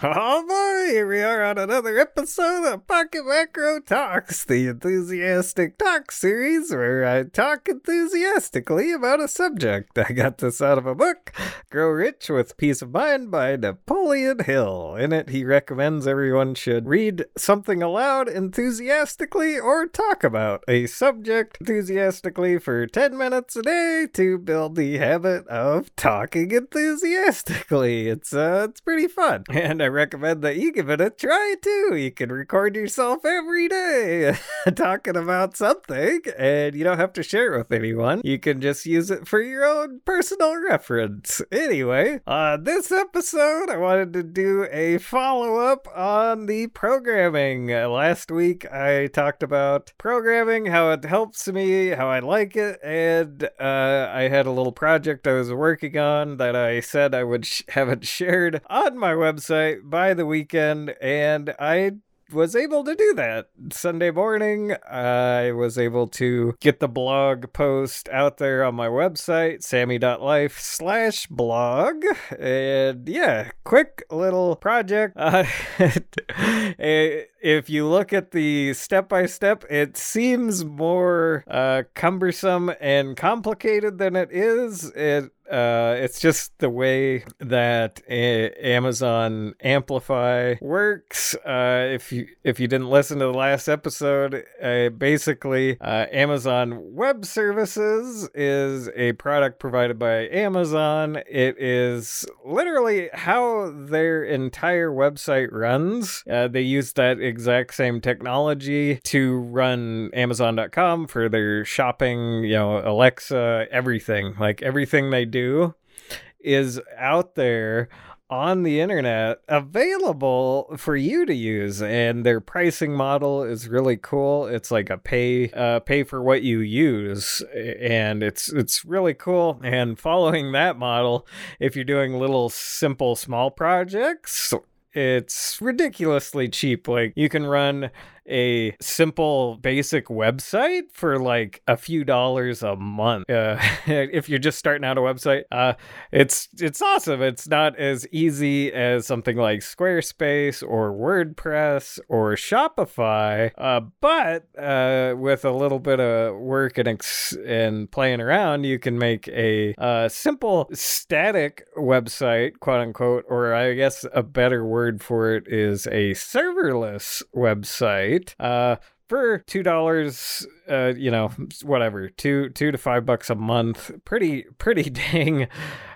Oh boy, here we are on another episode of Pocket Macro Talks, the enthusiastic talk series where I talk enthusiastically about a subject. I got this out of a book, Grow Rich with Peace of Mind by Napoleon Hill. In it, he recommends everyone should read something aloud enthusiastically or talk about a subject enthusiastically for 10 minutes a day to build the habit of talking enthusiastically. It's uh, it's pretty fun. And I recommend that you give it a try too. You can record yourself every day talking about something, and you don't have to share it with anyone. You can just use it for your own personal reference. Anyway, on this episode, I wanted to do a follow up on the programming. Last week, I talked about programming, how it helps me, how I like it, and uh, I had a little project I was working on that I said I would sh- have it shared on my website by the weekend, and I was able to do that Sunday morning. I was able to get the blog post out there on my website, sammy.life slash blog. And yeah, quick little project. Uh, if you look at the step by step, it seems more uh, cumbersome and complicated than it is. It uh, it's just the way that a- Amazon Amplify works. Uh, if you if you didn't listen to the last episode, uh, basically uh, Amazon Web Services is a product provided by Amazon. It is literally how their entire website runs. Uh, they use that exact same technology to run Amazon.com for their shopping, you know, Alexa, everything. Like everything they do is out there on the internet available for you to use and their pricing model is really cool it's like a pay uh, pay for what you use and it's it's really cool and following that model if you're doing little simple small projects it's ridiculously cheap like you can run a simple basic website for like a few dollars a month. Uh, if you're just starting out a website uh, it's it's awesome. It's not as easy as something like squarespace or wordpress or shopify uh, but uh, with a little bit of work and ex- and playing around you can make a uh, simple static website quote unquote or i guess a better word for it is a serverless website uh, for two dollars uh you know whatever two two to five bucks a month pretty pretty dang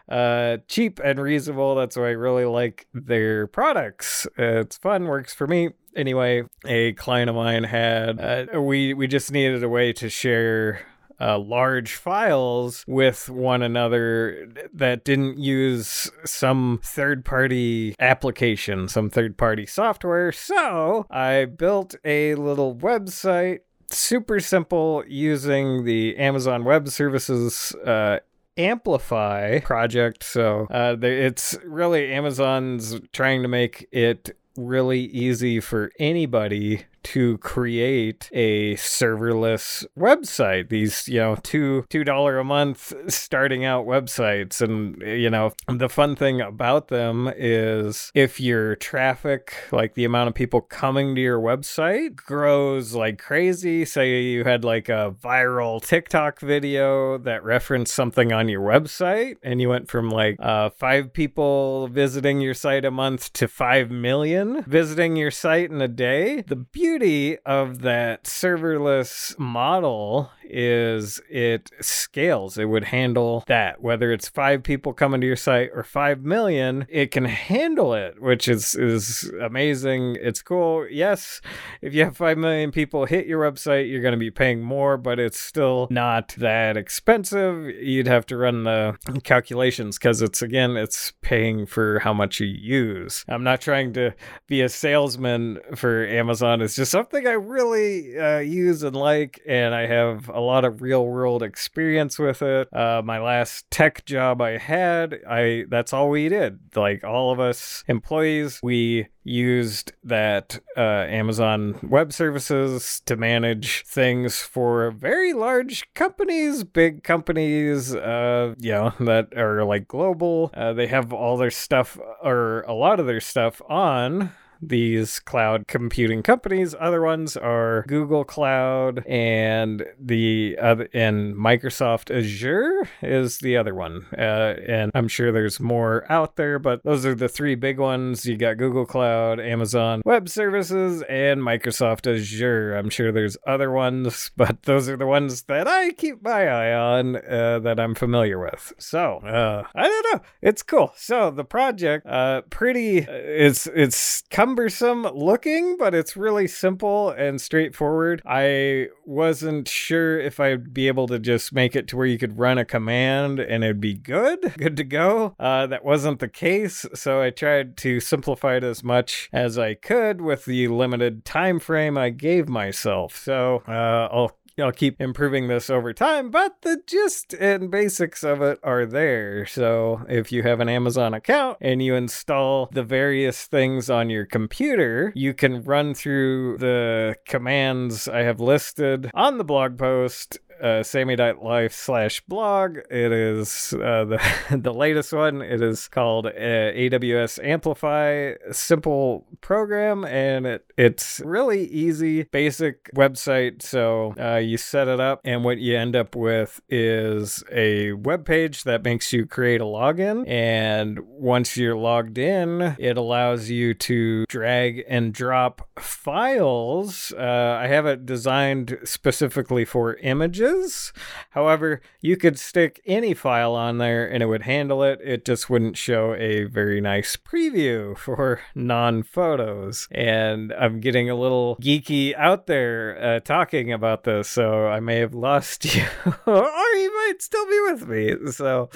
uh cheap and reasonable. That's why i really like their products. Uh, it's fun works for me. Anyway a client of mine had uh, we we just needed a way to share uh, large files with one another that didn't use some third party application, some third party software. So I built a little website, super simple, using the Amazon Web Services. Uh, Amplify project. So uh, it's really Amazon's trying to make it really easy for anybody to create a serverless website these you know two two dollar a month starting out websites. And you know the fun thing about them is if your traffic like the amount of people coming to your website grows like crazy say you had like a viral tiktok video that referenced something on your website and you went from like uh, five people visiting your site a month to five million visiting your site in a day the beauty beauty of that serverless model is it scales. It would handle that. Whether it's five people coming to your site or five million, it can handle it, which is is amazing. It's cool. Yes, if you have five million people hit your website, you're going to be paying more, but it's still not that expensive. You'd have to run the calculations because it's again, it's paying for how much you use. I'm not trying to be a salesman for Amazon. It's just something I really uh, use and like, and I have a lot of real world experience with it. Uh, my last tech job I had, I that's all we did. Like all of us employees, we used that uh, Amazon Web Services to manage things for very large companies, big companies, uh, you know, that are like global. Uh, they have all their stuff or a lot of their stuff on these cloud computing companies. Other ones are Google Cloud and the other and Microsoft Azure is the other one. Uh, and I'm sure there's more out there, but those are the three big ones. You got Google Cloud, Amazon Web Services, and Microsoft Azure. I'm sure there's other ones, but those are the ones that I keep my eye on uh, that I'm familiar with. So uh, I don't know. It's cool. So the project, uh, pretty. Uh, it's it's come cumbersome looking, but it's really simple and straightforward. I wasn't sure if I'd be able to just make it to where you could run a command and it'd be good, good to go. Uh, that wasn't the case, so I tried to simplify it as much as I could with the limited time frame I gave myself. So uh, I'll I'll keep improving this over time, but the gist and basics of it are there. So if you have an Amazon account and you install the various things on your computer, you can run through the commands I have listed on the blog post uh, sammy.life slash blog. It is uh, the, the latest one. It is called uh, AWS Amplify Simple Program, and it, it's really easy, basic website. So uh, you set it up, and what you end up with is a web page that makes you create a login. And once you're logged in, it allows you to drag and drop files. Uh, I have it designed specifically for images However, you could stick any file on there and it would handle it. It just wouldn't show a very nice preview for non photos. And I'm getting a little geeky out there uh, talking about this, so I may have lost you, or you might still be with me. So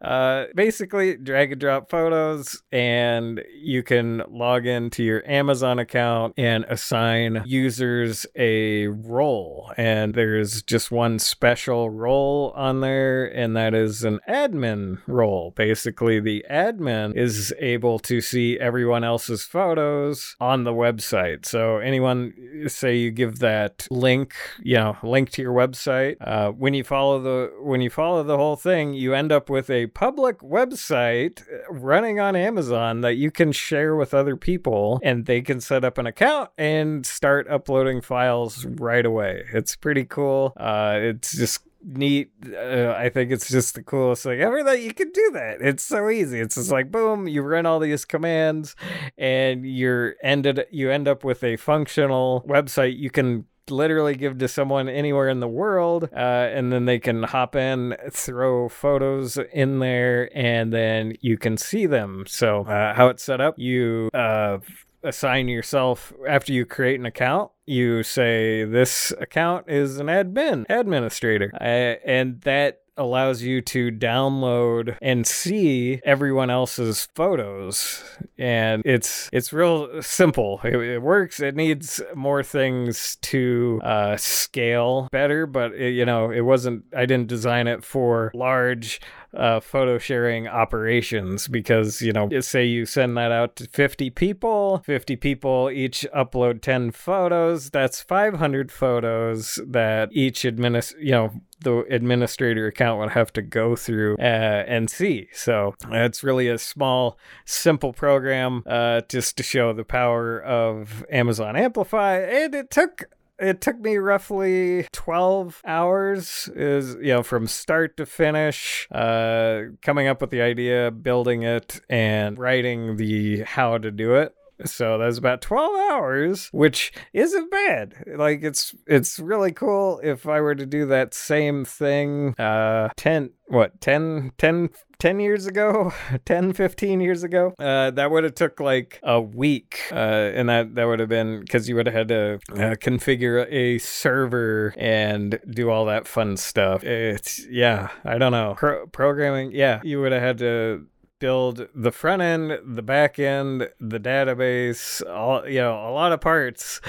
uh, basically, drag and drop photos, and you can log into your Amazon account and assign users a role. And there's just one one special role on there, and that is an admin role. Basically, the admin is able to see everyone else's photos on the website. So, anyone, say you give that link, you know, link to your website, uh, when you follow the when you follow the whole thing, you end up with a public website running on Amazon that you can share with other people, and they can set up an account and start uploading files right away. It's pretty cool. Uh, it's just neat. Uh, I think it's just the coolest thing ever that you can do that. It's so easy. It's just like boom, you run all these commands, and you're ended. You end up with a functional website. You can literally give to someone anywhere in the world uh, and then they can hop in throw photos in there and then you can see them so uh, how it's set up you uh, assign yourself after you create an account you say this account is an admin administrator. And that allows you to download and see everyone else's photos. And it's it's real simple. It, it works. It needs more things to uh, scale better but it, you know it wasn't i didn't design it for large uh, photo sharing operations because, you know, say you send that out to 50 people, 50 people each upload 10 photos, that's 500 photos that each administ, you know, the administrator account would have to go through uh, and see. So it's really a small, simple program uh, just to show the power of Amazon Amplify. And it took it took me roughly 12 hours is you know from start to finish uh coming up with the idea building it and writing the how to do it so that's about 12 hours which isn't bad. Like it's it's really cool if i were to do that same thing uh 10 what 10 10 10 years ago? 10 15 years ago? Uh, that would have took like a week uh, and that that would have been because you would have had to uh, configure a server and do all that fun stuff. It's yeah i don't know. Pro- programming yeah you would have had to build the front end, the back end, the database, all you know, a lot of parts.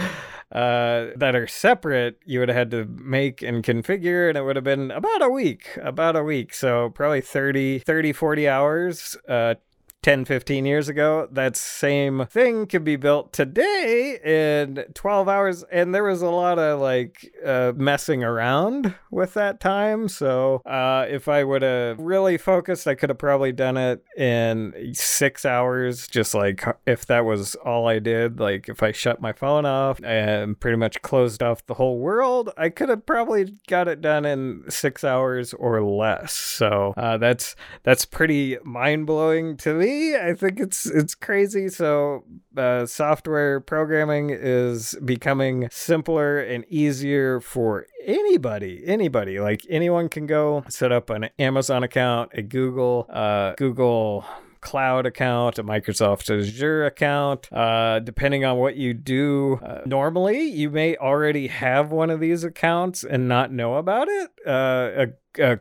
uh, that are separate, you would have had to make and configure, and it would have been about a week, about a week. So probably 30, 30 40 hours uh, 10, 15 years ago. That same thing could be built today in 12 hours. And there was a lot of like uh, messing around with that time. So uh, if I would have really focused, I could have probably done it in six hours, just like if that was all I did. Like if I shut my phone off and pretty much closed off the whole world, I could have probably got it done in six hours or less. So uh, that's that's pretty mind blowing to me I think it's it's crazy. So uh, software programming is becoming simpler and easier for anybody. Anybody, like anyone can go set up an Amazon account, a Google, uh, Google cloud account, a Microsoft Azure account. Uh, depending on what you do, uh, normally you may already have one of these accounts and not know about it. Uh, a, a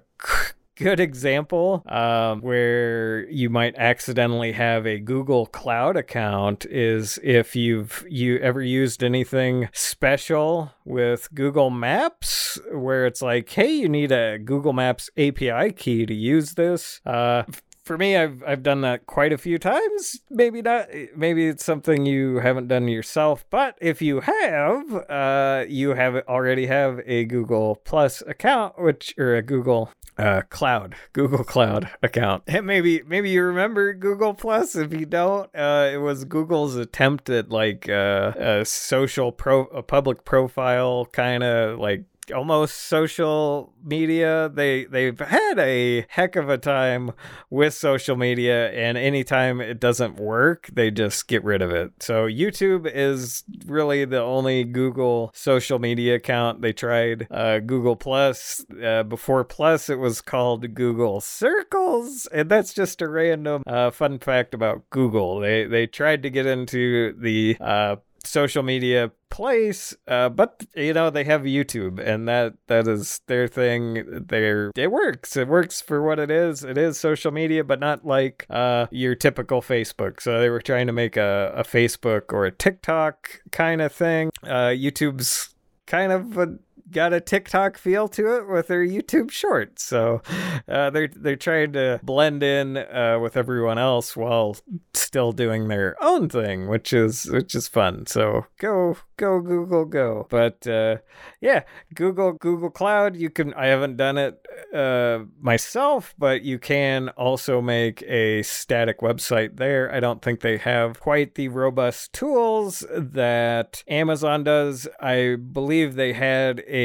good example um, where you might accidentally have a Google Cloud account is if you've you ever used anything special with Google Maps where it's like, hey, you need a Google Maps API key to use this. Uh, for me, I've I've done that quite a few times. Maybe not. Maybe it's something you haven't done yourself. But if you have, uh, you have already have a Google Plus account, which or a Google uh, Cloud, Google Cloud account. And maybe maybe you remember Google Plus. If you don't, uh, it was Google's attempt at like uh, a social pro, a public profile kind of like almost social media. They they've had a heck of a time with social media, and anytime it doesn't work, they just get rid of it. So YouTube is really the only Google social media account. They tried uh, Google Plus uh, before Plus. It was called Google Circles, and that's just a random uh, fun fact about Google. They they tried to get into the uh, social media place uh, but you know they have youtube and that that is their thing. There it works. It works for what it is. It is social media but not like uh, your typical facebook. So they were trying to make a, a facebook or a tiktok kind of thing. Uh, youtube's kind of a got a TikTok feel to it with their YouTube shorts. So uh, they're they're trying to blend in uh, with everyone else while still doing their own thing, which is which is fun. So go go Google go. But uh, yeah, Google Google Cloud. You can. I haven't done it uh, myself, but you can also make a static website there. I don't think they have quite the robust tools that Amazon does. I believe they had a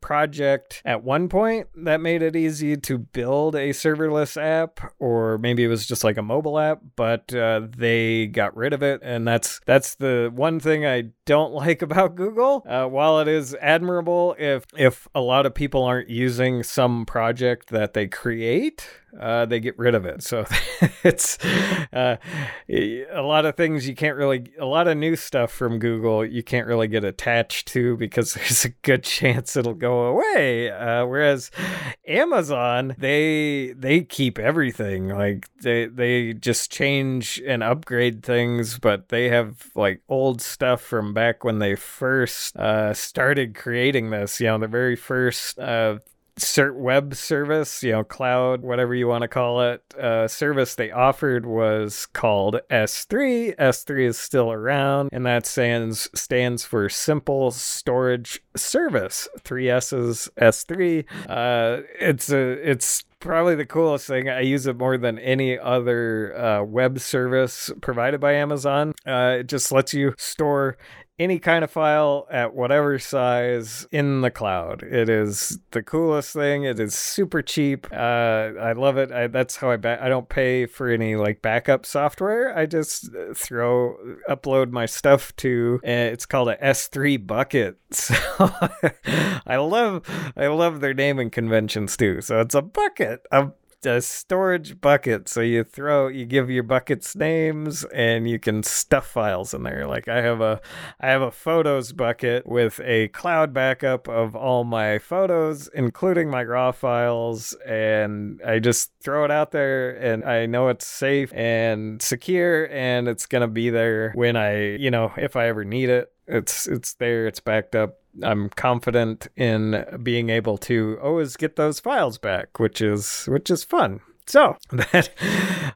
project at one point that made it easy to build a serverless app, or maybe it was just like a mobile app, but uh, they got rid of it, and that's that's the one thing I don't like about Google. Uh, while it is admirable if if a lot of people aren't using some project that they create, uh, they get rid of it. So it's uh, a lot of things you can't really, a lot of new stuff from Google you can't really get attached to because there's a good chance it'll go away. Uh, whereas Amazon, they they keep everything. Like they they just change and upgrade things, but they have like old stuff from back when they first uh, started creating this. You know, the very first uh, cert web service, you know, cloud, whatever you want to call it, uh, service they offered was called S3. S3 is still around, and that stands stands for Simple Storage Service. Three S's, S3. Uh, it's a it's probably the coolest thing. I use it more than any other uh, web service provided by Amazon. Uh, it just lets you store any kind of file at whatever size in the cloud. It is the coolest thing. It is super cheap. Uh, I love it. I, that's how I ba- I don't pay for any like backup software. I just throw upload my stuff to. Uh, it's called a S3 bucket. So I love I love their naming conventions too. So it's a bucket. A a storage bucket. So you throw, you give your buckets names, and you can stuff files in there. Like I have a, I have a photos bucket with a cloud backup of all my photos, including my raw files, and I just throw it out there, and I know it's safe and secure, and it's gonna be there when I, you know, if I ever need it. It's it's there. It's backed up. I'm confident in being able to always get those files back, which is which is fun. So that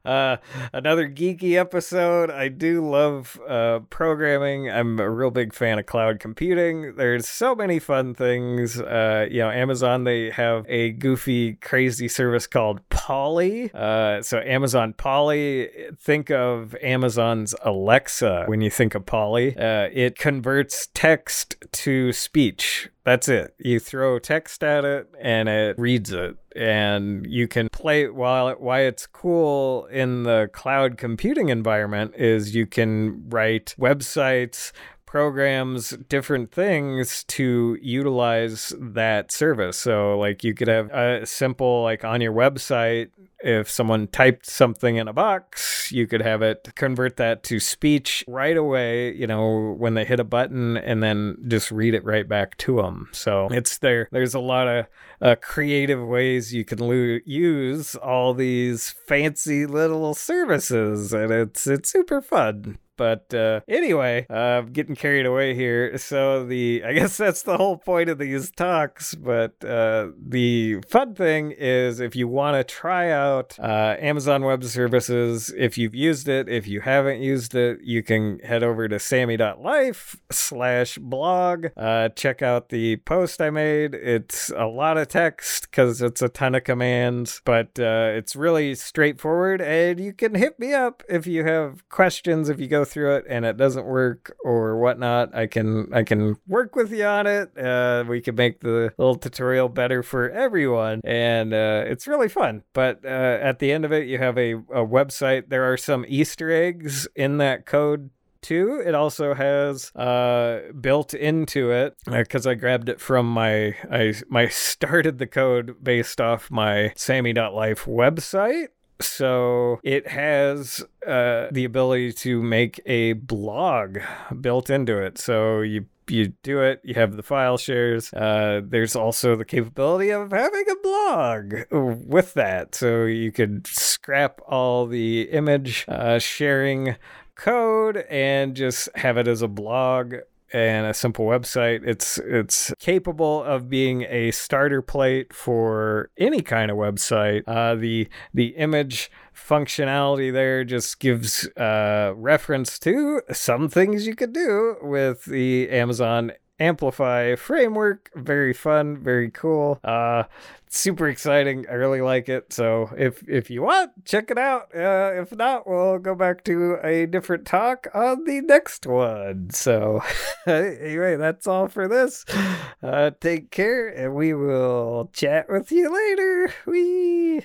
uh, another geeky episode. I do love uh, programming. I'm a real big fan of cloud computing. There's so many fun things. Uh, you know, Amazon they have a goofy, crazy service called Polly. Uh, so Amazon Polly. Think of Amazon's Alexa when you think of Polly. Uh, it converts text to speech that's it. You throw text at it and it reads it. And you can play it while it, why it's cool in the cloud computing environment is you can write websites, programs different things to utilize that service. So, like, you could have a simple, like, on your website, if someone typed something in a box, you could have it convert that to speech right away, you know, when they hit a button and then just read it right back to them. So it's there. There's a lot of uh, creative ways you can lo- use all these fancy little services, and it's it's super fun. But uh, anyway, uh, getting carried away here. So the I guess that's the whole point of these talks. But uh, the fun thing is if you want to try out uh, Amazon Web Services, if you've used it, if you haven't used it, you can head over to sammy.life slash blog. Uh, check out the post I made. It's a lot of text because it's a ton of commands, but it's really straightforward. And you can hit me up if you have questions. If you go through it and it doesn't work or whatnot, I can I can work with you on it. Uh, we can make the little tutorial better for everyone, and uh, it's really fun. But uh, at the end of it, you have a, a website. There are some Easter eggs in that code too. It also has uh, built into it because uh, I grabbed it from my I my started the code based off my Sammy.life website. So it has uh, the ability to make a blog built into it. So you you do it, you have the file shares. Uh, there's also the capability of having a blog with that. So you could scrap all the image uh, sharing code and just have it as a blog and a simple website. It's it's capable of being a starter plate for any kind of website. Uh, the the image functionality there just gives uh, reference to some things you could do with the Amazon Amplify framework. Very fun, very cool. Uh, super exciting. I really like it. So if if you want, check it out. Uh, if not, we'll go back to a different talk on the next one. So anyway, that's all for this. Uh, take care, and we will chat with you later. We.